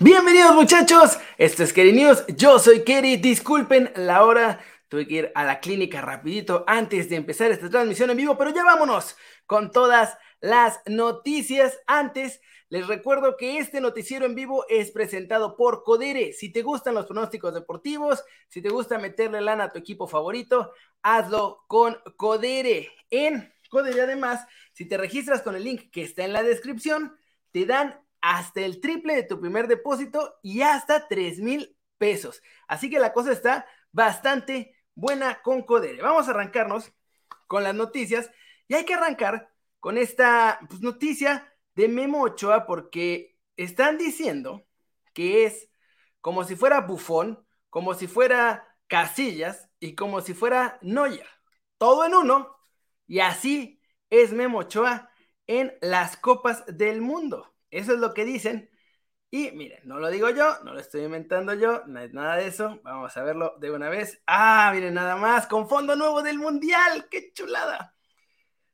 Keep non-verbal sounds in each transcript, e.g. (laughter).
Bienvenidos muchachos, esto es Kerry News, yo soy Kerry, disculpen la hora, tuve que ir a la clínica rapidito antes de empezar esta transmisión en vivo, pero ya vámonos con todas las noticias. Antes, les recuerdo que este noticiero en vivo es presentado por Codere. Si te gustan los pronósticos deportivos, si te gusta meterle lana a tu equipo favorito, hazlo con Codere. En Codere además, si te registras con el link que está en la descripción, te dan hasta el triple de tu primer depósito y hasta 3 mil pesos. Así que la cosa está bastante buena con Codere. Vamos a arrancarnos con las noticias y hay que arrancar con esta pues, noticia de Memo Ochoa porque están diciendo que es como si fuera Bufón, como si fuera Casillas y como si fuera Neuer. Todo en uno. Y así es Memo Ochoa en las copas del mundo. Eso es lo que dicen. Y miren, no lo digo yo, no lo estoy inventando yo, no es nada de eso. Vamos a verlo de una vez. Ah, miren, nada más, con fondo nuevo del Mundial. ¡Qué chulada!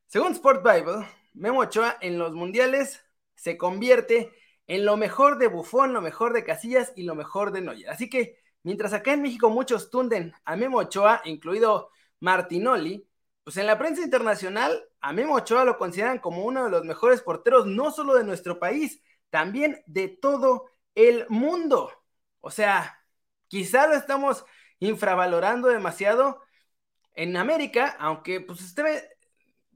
Según Sport Bible, Memo Ochoa en los mundiales se convierte en lo mejor de Bufón, lo mejor de Casillas y lo mejor de Neuer. Así que mientras acá en México muchos tunden a Memo Ochoa, incluido Martinoli, pues en la prensa internacional a Memo Ochoa lo consideran como uno de los mejores porteros, no solo de nuestro país, también de todo el mundo. O sea, quizá lo estamos infravalorando demasiado en América, aunque pues usted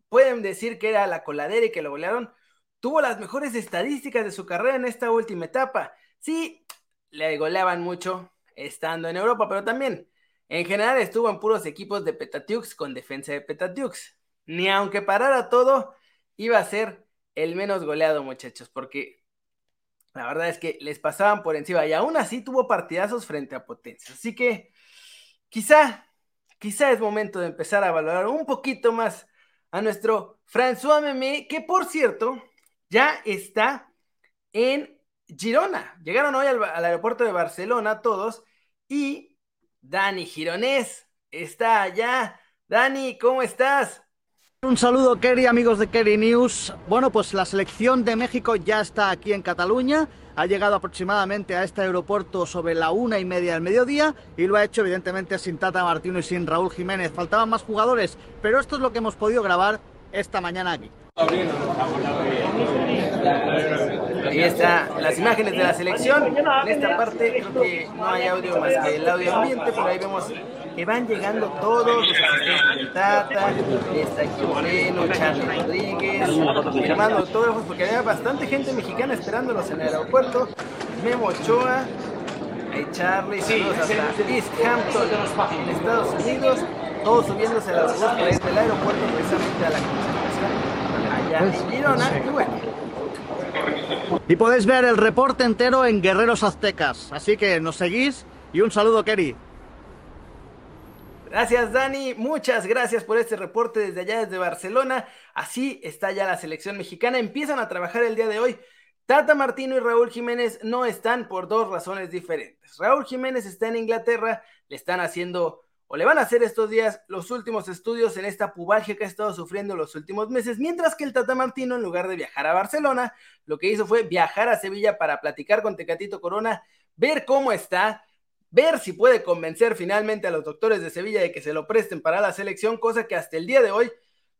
pueden decir que era la coladera y que lo golearon, tuvo las mejores estadísticas de su carrera en esta última etapa. Sí, le goleaban mucho estando en Europa, pero también en general estuvo en puros equipos de Petatiux con defensa de Petatiux. Ni aunque parara todo, iba a ser el menos goleado, muchachos, porque la verdad es que les pasaban por encima y aún así tuvo partidazos frente a Potencia. Así que quizá, quizá es momento de empezar a valorar un poquito más a nuestro François Memé, que por cierto ya está en Girona. Llegaron hoy al, al aeropuerto de Barcelona todos y Dani Gironés está allá. Dani, ¿cómo estás? Un saludo, Kerry, amigos de Kerry News. Bueno, pues la selección de México ya está aquí en Cataluña. Ha llegado aproximadamente a este aeropuerto sobre la una y media del mediodía y lo ha hecho evidentemente sin Tata Martino y sin Raúl Jiménez. Faltaban más jugadores, pero esto es lo que hemos podido grabar esta mañana aquí. Ahí están las imágenes de la selección. En esta parte creo que no hay audio más que el audio ambiente, pero ahí vemos que van llegando todos los asistentes del Tata, está aquí Moreno, Charlie Rodríguez, firmando autógrafos, porque había bastante gente mexicana esperándolos en el aeropuerto. Memo Ochoa, Charlie, saludos hasta East Hampton, en Estados Unidos, todos subiéndose a las dos del aeropuerto precisamente a la concentración allá en Girona, y bueno. Y podéis ver el reporte entero en Guerreros Aztecas. Así que nos seguís y un saludo, Kerry. Gracias, Dani. Muchas gracias por este reporte desde allá, desde Barcelona. Así está ya la selección mexicana. Empiezan a trabajar el día de hoy. Tata Martino y Raúl Jiménez no están por dos razones diferentes. Raúl Jiménez está en Inglaterra, le están haciendo o le van a hacer estos días los últimos estudios en esta pubalgia que ha estado sufriendo los últimos meses, mientras que el Tata Martino, en lugar de viajar a Barcelona, lo que hizo fue viajar a Sevilla para platicar con Tecatito Corona, ver cómo está, ver si puede convencer finalmente a los doctores de Sevilla de que se lo presten para la selección, cosa que hasta el día de hoy,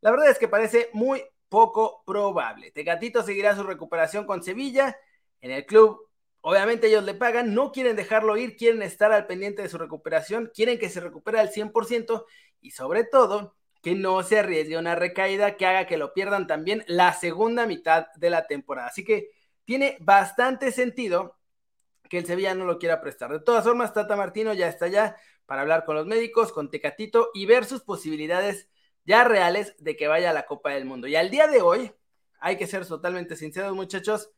la verdad es que parece muy poco probable. Tecatito seguirá su recuperación con Sevilla, en el club Obviamente ellos le pagan, no quieren dejarlo ir, quieren estar al pendiente de su recuperación, quieren que se recupere al 100% y sobre todo que no se arriesgue una recaída que haga que lo pierdan también la segunda mitad de la temporada. Así que tiene bastante sentido que el Sevilla no lo quiera prestar. De todas formas, Tata Martino ya está allá para hablar con los médicos, con Tecatito y ver sus posibilidades ya reales de que vaya a la Copa del Mundo. Y al día de hoy, hay que ser totalmente sinceros, muchachos,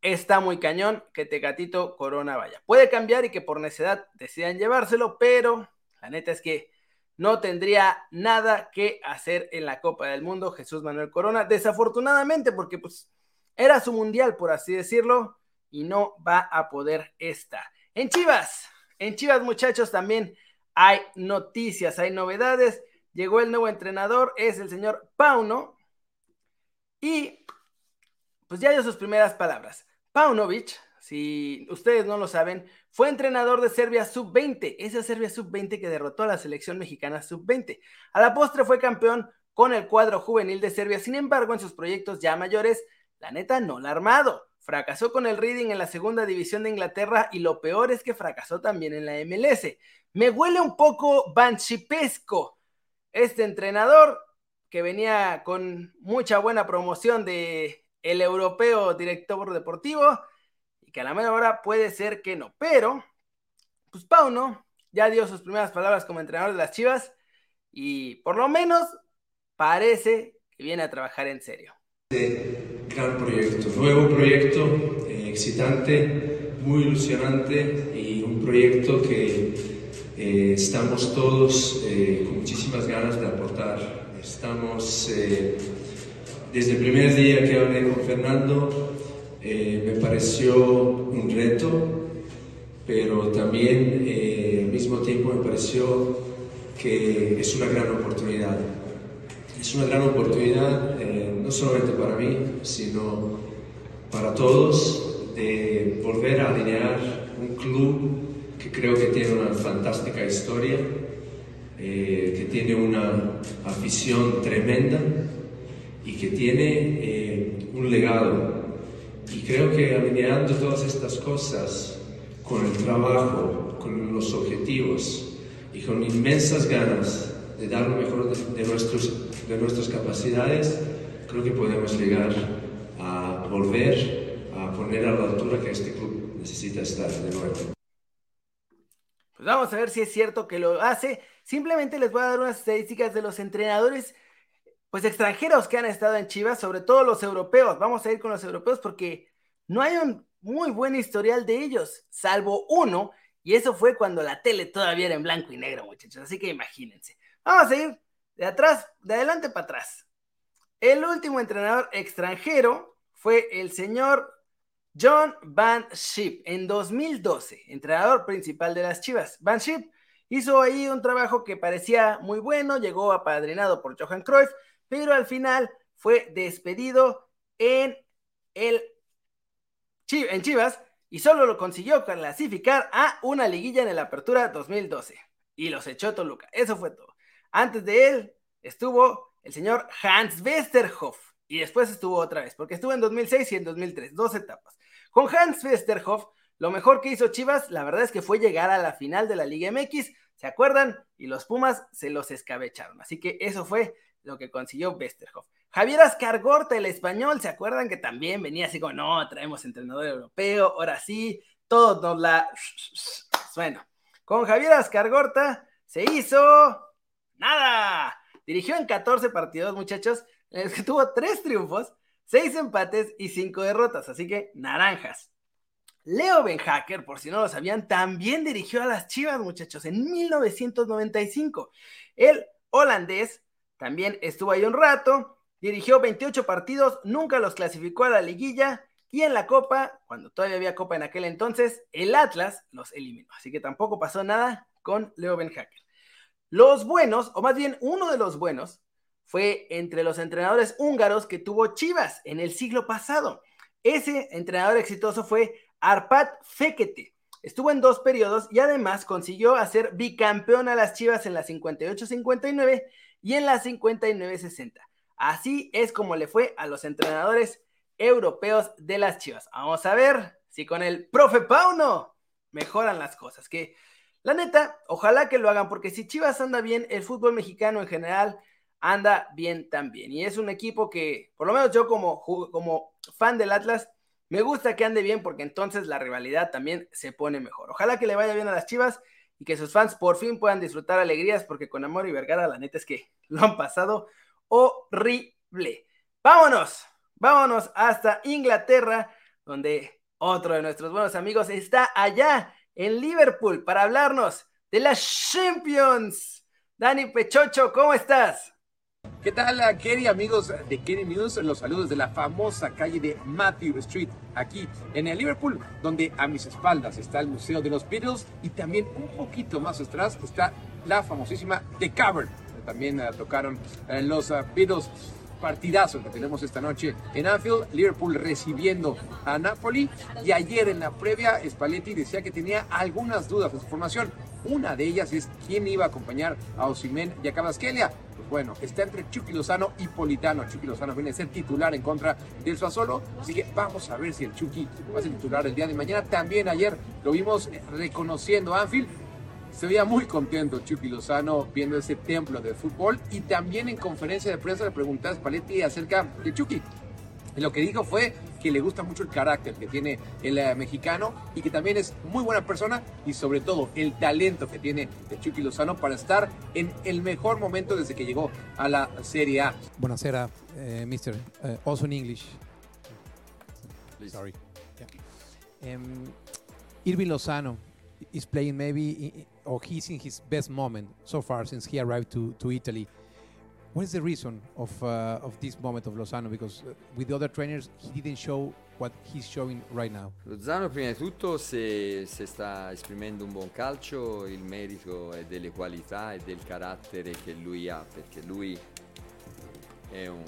está muy cañón que Tecatito Corona vaya. Puede cambiar y que por necedad decidan llevárselo, pero la neta es que no tendría nada que hacer en la Copa del Mundo Jesús Manuel Corona, desafortunadamente, porque pues era su mundial, por así decirlo, y no va a poder estar. En Chivas, en Chivas muchachos también hay noticias, hay novedades. Llegó el nuevo entrenador, es el señor Pauno, y pues ya dio sus primeras palabras. Paunovic, si ustedes no lo saben, fue entrenador de Serbia Sub-20, esa Serbia Sub-20 que derrotó a la selección mexicana Sub-20. A la postre fue campeón con el cuadro juvenil de Serbia, sin embargo, en sus proyectos ya mayores, la neta no la ha armado. Fracasó con el Reading en la segunda división de Inglaterra y lo peor es que fracasó también en la MLS. Me huele un poco banchipesco este entrenador que venía con mucha buena promoción de el europeo director deportivo y que a la media hora puede ser que no. Pero, pues Pauno ya dio sus primeras palabras como entrenador de las Chivas y por lo menos parece que viene a trabajar en serio. Gran proyecto, nuevo proyecto, eh, excitante, muy ilusionante y un proyecto que eh, estamos todos eh, con muchísimas ganas de aportar. Estamos, desde el primer día que hablé con Fernando, me pareció un reto, pero también al mismo tiempo me pareció que es una gran oportunidad. Es una gran oportunidad no solamente para mí, sino para todos, de volver a alinear un club que creo que tiene una fantástica historia, eh, que tiene una afición tremenda y que tiene eh, un legado. Y creo que alineando todas estas cosas con el trabajo, con los objetivos y con inmensas ganas de dar lo mejor de, nuestros, de nuestras capacidades, creo que podemos llegar a volver a poner a la altura que este club necesita estar de nuevo. Pues vamos a ver si es cierto que lo hace. Simplemente les voy a dar unas estadísticas de los entrenadores pues extranjeros que han estado en Chivas, sobre todo los europeos. Vamos a ir con los europeos porque no hay un muy buen historial de ellos, salvo uno, y eso fue cuando la tele todavía era en blanco y negro, muchachos. Así que imagínense. Vamos a ir de atrás, de adelante para atrás. El último entrenador extranjero fue el señor John Van Schip en 2012, entrenador principal de las Chivas. Van Schip hizo ahí un trabajo que parecía muy bueno, llegó apadrinado por Johan Cruyff, pero al final fue despedido en el en Chivas y solo lo consiguió clasificar a una liguilla en la Apertura 2012 y los echó Toluca. Eso fue todo. Antes de él estuvo el señor Hans Westerhoff. Y después estuvo otra vez, porque estuvo en 2006 y en 2003, dos etapas. Con Hans Westerhoff, lo mejor que hizo Chivas, la verdad es que fue llegar a la final de la Liga MX, ¿se acuerdan? Y los Pumas se los escabecharon. Así que eso fue lo que consiguió Westerhoff. Javier Ascargorta, el español, ¿se acuerdan que también venía así como, no, traemos entrenador europeo, ahora sí, todos nos la... Bueno, con Javier Ascargorta se hizo nada. Dirigió en 14 partidos, muchachos, en los que tuvo 3 triunfos, 6 empates y 5 derrotas, así que naranjas. Leo Benhacker, por si no lo sabían, también dirigió a las Chivas, muchachos, en 1995. El holandés también estuvo ahí un rato, dirigió 28 partidos, nunca los clasificó a la liguilla y en la Copa, cuando todavía había Copa en aquel entonces, el Atlas los eliminó. Así que tampoco pasó nada con Leo Benhacker. Los buenos, o más bien uno de los buenos, fue entre los entrenadores húngaros que tuvo Chivas en el siglo pasado. Ese entrenador exitoso fue Arpad Fekete. Estuvo en dos periodos y además consiguió hacer bicampeón a las Chivas en la 58-59 y en la 59-60. Así es como le fue a los entrenadores europeos de las Chivas. Vamos a ver si con el profe Pauno mejoran las cosas. Que la neta, ojalá que lo hagan, porque si Chivas anda bien, el fútbol mexicano en general anda bien también. Y es un equipo que, por lo menos yo como, como fan del Atlas, me gusta que ande bien porque entonces la rivalidad también se pone mejor. Ojalá que le vaya bien a las Chivas y que sus fans por fin puedan disfrutar alegrías porque con Amor y Vergara la neta es que (laughs) lo han pasado horrible. Vámonos, vámonos hasta Inglaterra, donde otro de nuestros buenos amigos está allá en Liverpool para hablarnos de las Champions. Dani Pechocho, ¿cómo estás? ¿Qué tal, Kerry, amigos de Kerry News? Los saludos de la famosa calle de Matthew Street, aquí en el Liverpool, donde a mis espaldas está el Museo de los Beatles y también un poquito más atrás está la famosísima The Cavern. También uh, tocaron uh, los uh, Beatles. Partidazo que tenemos esta noche en Anfield, Liverpool recibiendo a Napoli y ayer en la previa Spalletti decía que tenía algunas dudas de su formación. Una de ellas es quién iba a acompañar a Osimen y a Cabasquelia. Pues bueno, está entre Chucky Lozano y Politano. Chucky Lozano viene a ser titular en contra del Sassuolo, así que vamos a ver si el Chucky va a ser titular el día de mañana. También ayer lo vimos reconociendo Anfield se veía muy contento Chucky Lozano viendo ese templo de fútbol y también en conferencia de prensa le pregunté a Spalletti acerca de Chucky. Y lo que dijo fue que le gusta mucho el carácter que tiene el eh, mexicano y que también es muy buena persona y sobre todo el talento que tiene de Chucky Lozano para estar en el mejor momento desde que llegó a la Serie A. Buonasera, eh, Mister. Uh, also in English. Please. Sorry. Yeah. Um, Irving Lozano is playing maybe or he's in his best moment so far since he arrived to, to Italy. What is the reason of uh, of this moment of Lozano? Because uh, with the other trainers, he didn't show what he's showing right now. Lozano prima di tutto se, se, sta esprimendo un buon calcio il merito è delle qualità e del carattere che lui ha perché lui è un,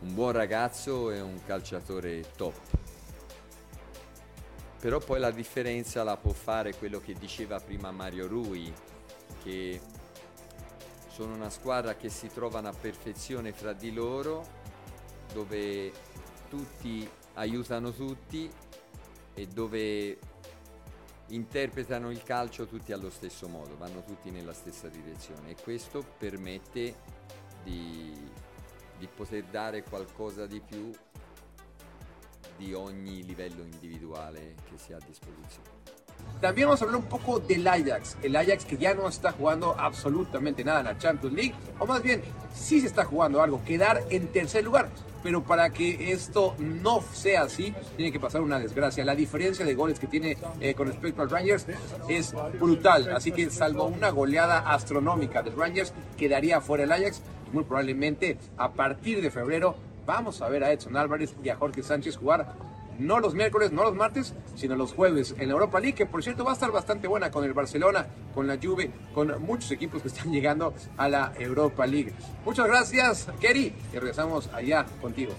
un buon ragazzo e un calciatore top però poi la differenza la può fare quello che diceva prima Mario Rui, che sono una squadra che si trovano a perfezione fra di loro, dove tutti aiutano tutti e dove interpretano il calcio tutti allo stesso modo, vanno tutti nella stessa direzione. E questo permette di, di poter dare qualcosa di più di ogni livello individuale que sea a disposición. También vamos a hablar un poco del Ajax, el Ajax que ya no está jugando absolutamente nada en la Champions League, o más bien, sí se está jugando algo, quedar en tercer lugar, pero para que esto no sea así, tiene que pasar una desgracia. La diferencia de goles que tiene eh, con respecto al Rangers es brutal, así que salvo una goleada astronómica del Rangers, quedaría fuera el Ajax, muy probablemente a partir de febrero vamos a ver a Edson Álvarez y a Jorge Sánchez jugar no los miércoles, no los martes, sino los jueves en la Europa League, que por cierto va a estar bastante buena con el Barcelona, con la Juve, con muchos equipos que están (laughs) llegando a la Europa League. Muchas gracias, Kerry, y regresamos allá contigo.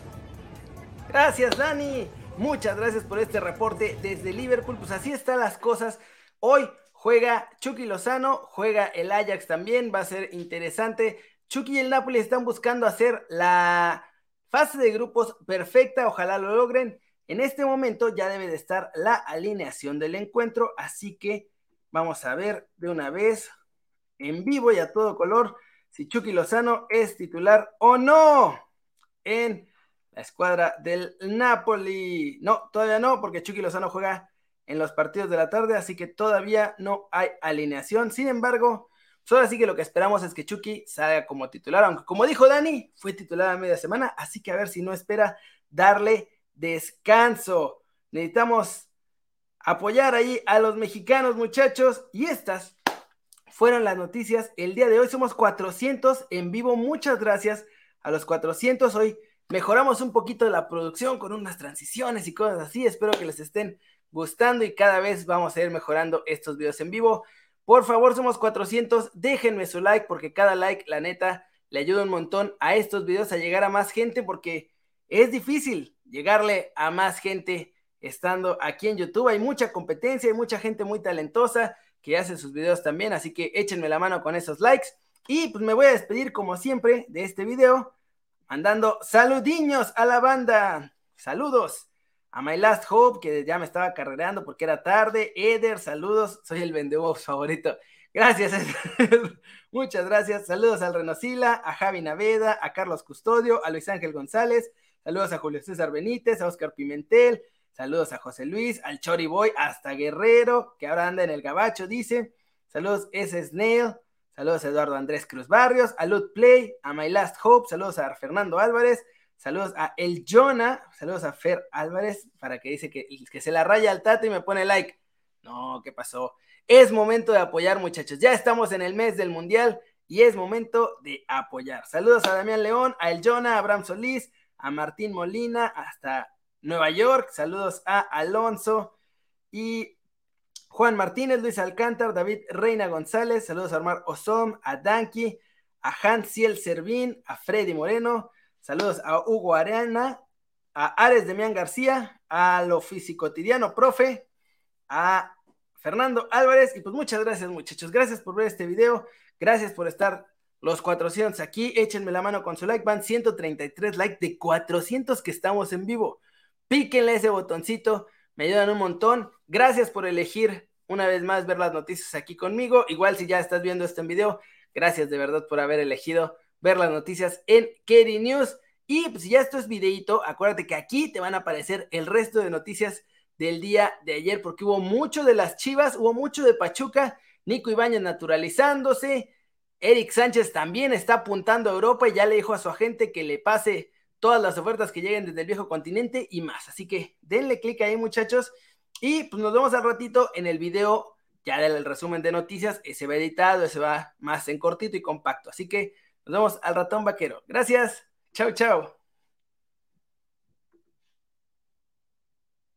Gracias, Dani. Muchas gracias por este reporte desde Liverpool. Pues así están las cosas. Hoy juega Chucky Lozano, juega el Ajax también, va a ser interesante. Chucky y el Napoli están buscando hacer la Fase de grupos perfecta, ojalá lo logren. En este momento ya debe de estar la alineación del encuentro, así que vamos a ver de una vez en vivo y a todo color si Chucky Lozano es titular o no en la escuadra del Napoli. No, todavía no, porque Chucky Lozano juega en los partidos de la tarde, así que todavía no hay alineación. Sin embargo, pues ahora sí que lo que esperamos es que Chucky salga como titular, aunque como dijo Dani, fue titular a media semana, así que a ver si no espera darle descanso. Necesitamos apoyar ahí a los mexicanos, muchachos, y estas fueron las noticias. El día de hoy somos 400 en vivo. Muchas gracias a los 400. Hoy mejoramos un poquito la producción con unas transiciones y cosas así. Espero que les estén gustando y cada vez vamos a ir mejorando estos videos en vivo. Por favor, somos 400. Déjenme su like porque cada like, la neta, le ayuda un montón a estos videos a llegar a más gente porque es difícil llegarle a más gente estando aquí en YouTube. Hay mucha competencia, hay mucha gente muy talentosa que hace sus videos también, así que échenme la mano con esos likes. Y pues me voy a despedir como siempre de este video, mandando saludiños a la banda. Saludos a My Last Hope, que ya me estaba carrereando porque era tarde. Eder, saludos, soy el vendedor favorito. Gracias. (laughs) Muchas gracias. Saludos al Renosila, a Javi Naveda, a Carlos Custodio, a Luis Ángel González. Saludos a Julio César Benítez, a Oscar Pimentel. Saludos a José Luis, al Chori Boy, hasta Guerrero, que ahora anda en el Gabacho, dice. Saludos S. Snail. Saludos a Eduardo Andrés Cruz Barrios, a Lut Play, a My Last Hope. Saludos a Fernando Álvarez. Saludos a El Jonah, saludos a Fer Álvarez, para que dice que, se la raya al tato y me pone like. No, ¿qué pasó? Es momento de apoyar, muchachos. Ya estamos en el mes del Mundial y es momento de apoyar. Saludos a Damián León, a El Jonah, a Abraham Solís, a Martín Molina, hasta Nueva York. Saludos a Alonso y Juan Martínez, Luis Alcántar, David Reina González. Saludos a Armar Osom, a Danky, a Hansiel Servín, a Freddy Moreno. Saludos a Hugo Arena, a Ares Demián García, a lo físico cotidiano, profe, a Fernando Álvarez. Y pues muchas gracias, muchachos. Gracias por ver este video. Gracias por estar los 400 aquí. Échenme la mano con su like. Van 133 likes de 400 que estamos en vivo. Píquenle ese botoncito. Me ayudan un montón. Gracias por elegir una vez más ver las noticias aquí conmigo. Igual si ya estás viendo este video, gracias de verdad por haber elegido ver las noticias en Kerry News. Y pues si ya esto es videito, acuérdate que aquí te van a aparecer el resto de noticias del día de ayer, porque hubo mucho de las Chivas, hubo mucho de Pachuca, Nico Ibañez naturalizándose, Eric Sánchez también está apuntando a Europa y ya le dijo a su agente que le pase todas las ofertas que lleguen desde el viejo continente y más. Así que denle clic ahí muchachos y pues nos vemos al ratito en el video ya del resumen de noticias, ese va editado, ese va más en cortito y compacto. Así que nos vemos al ratón vaquero. Gracias. Chao, chao.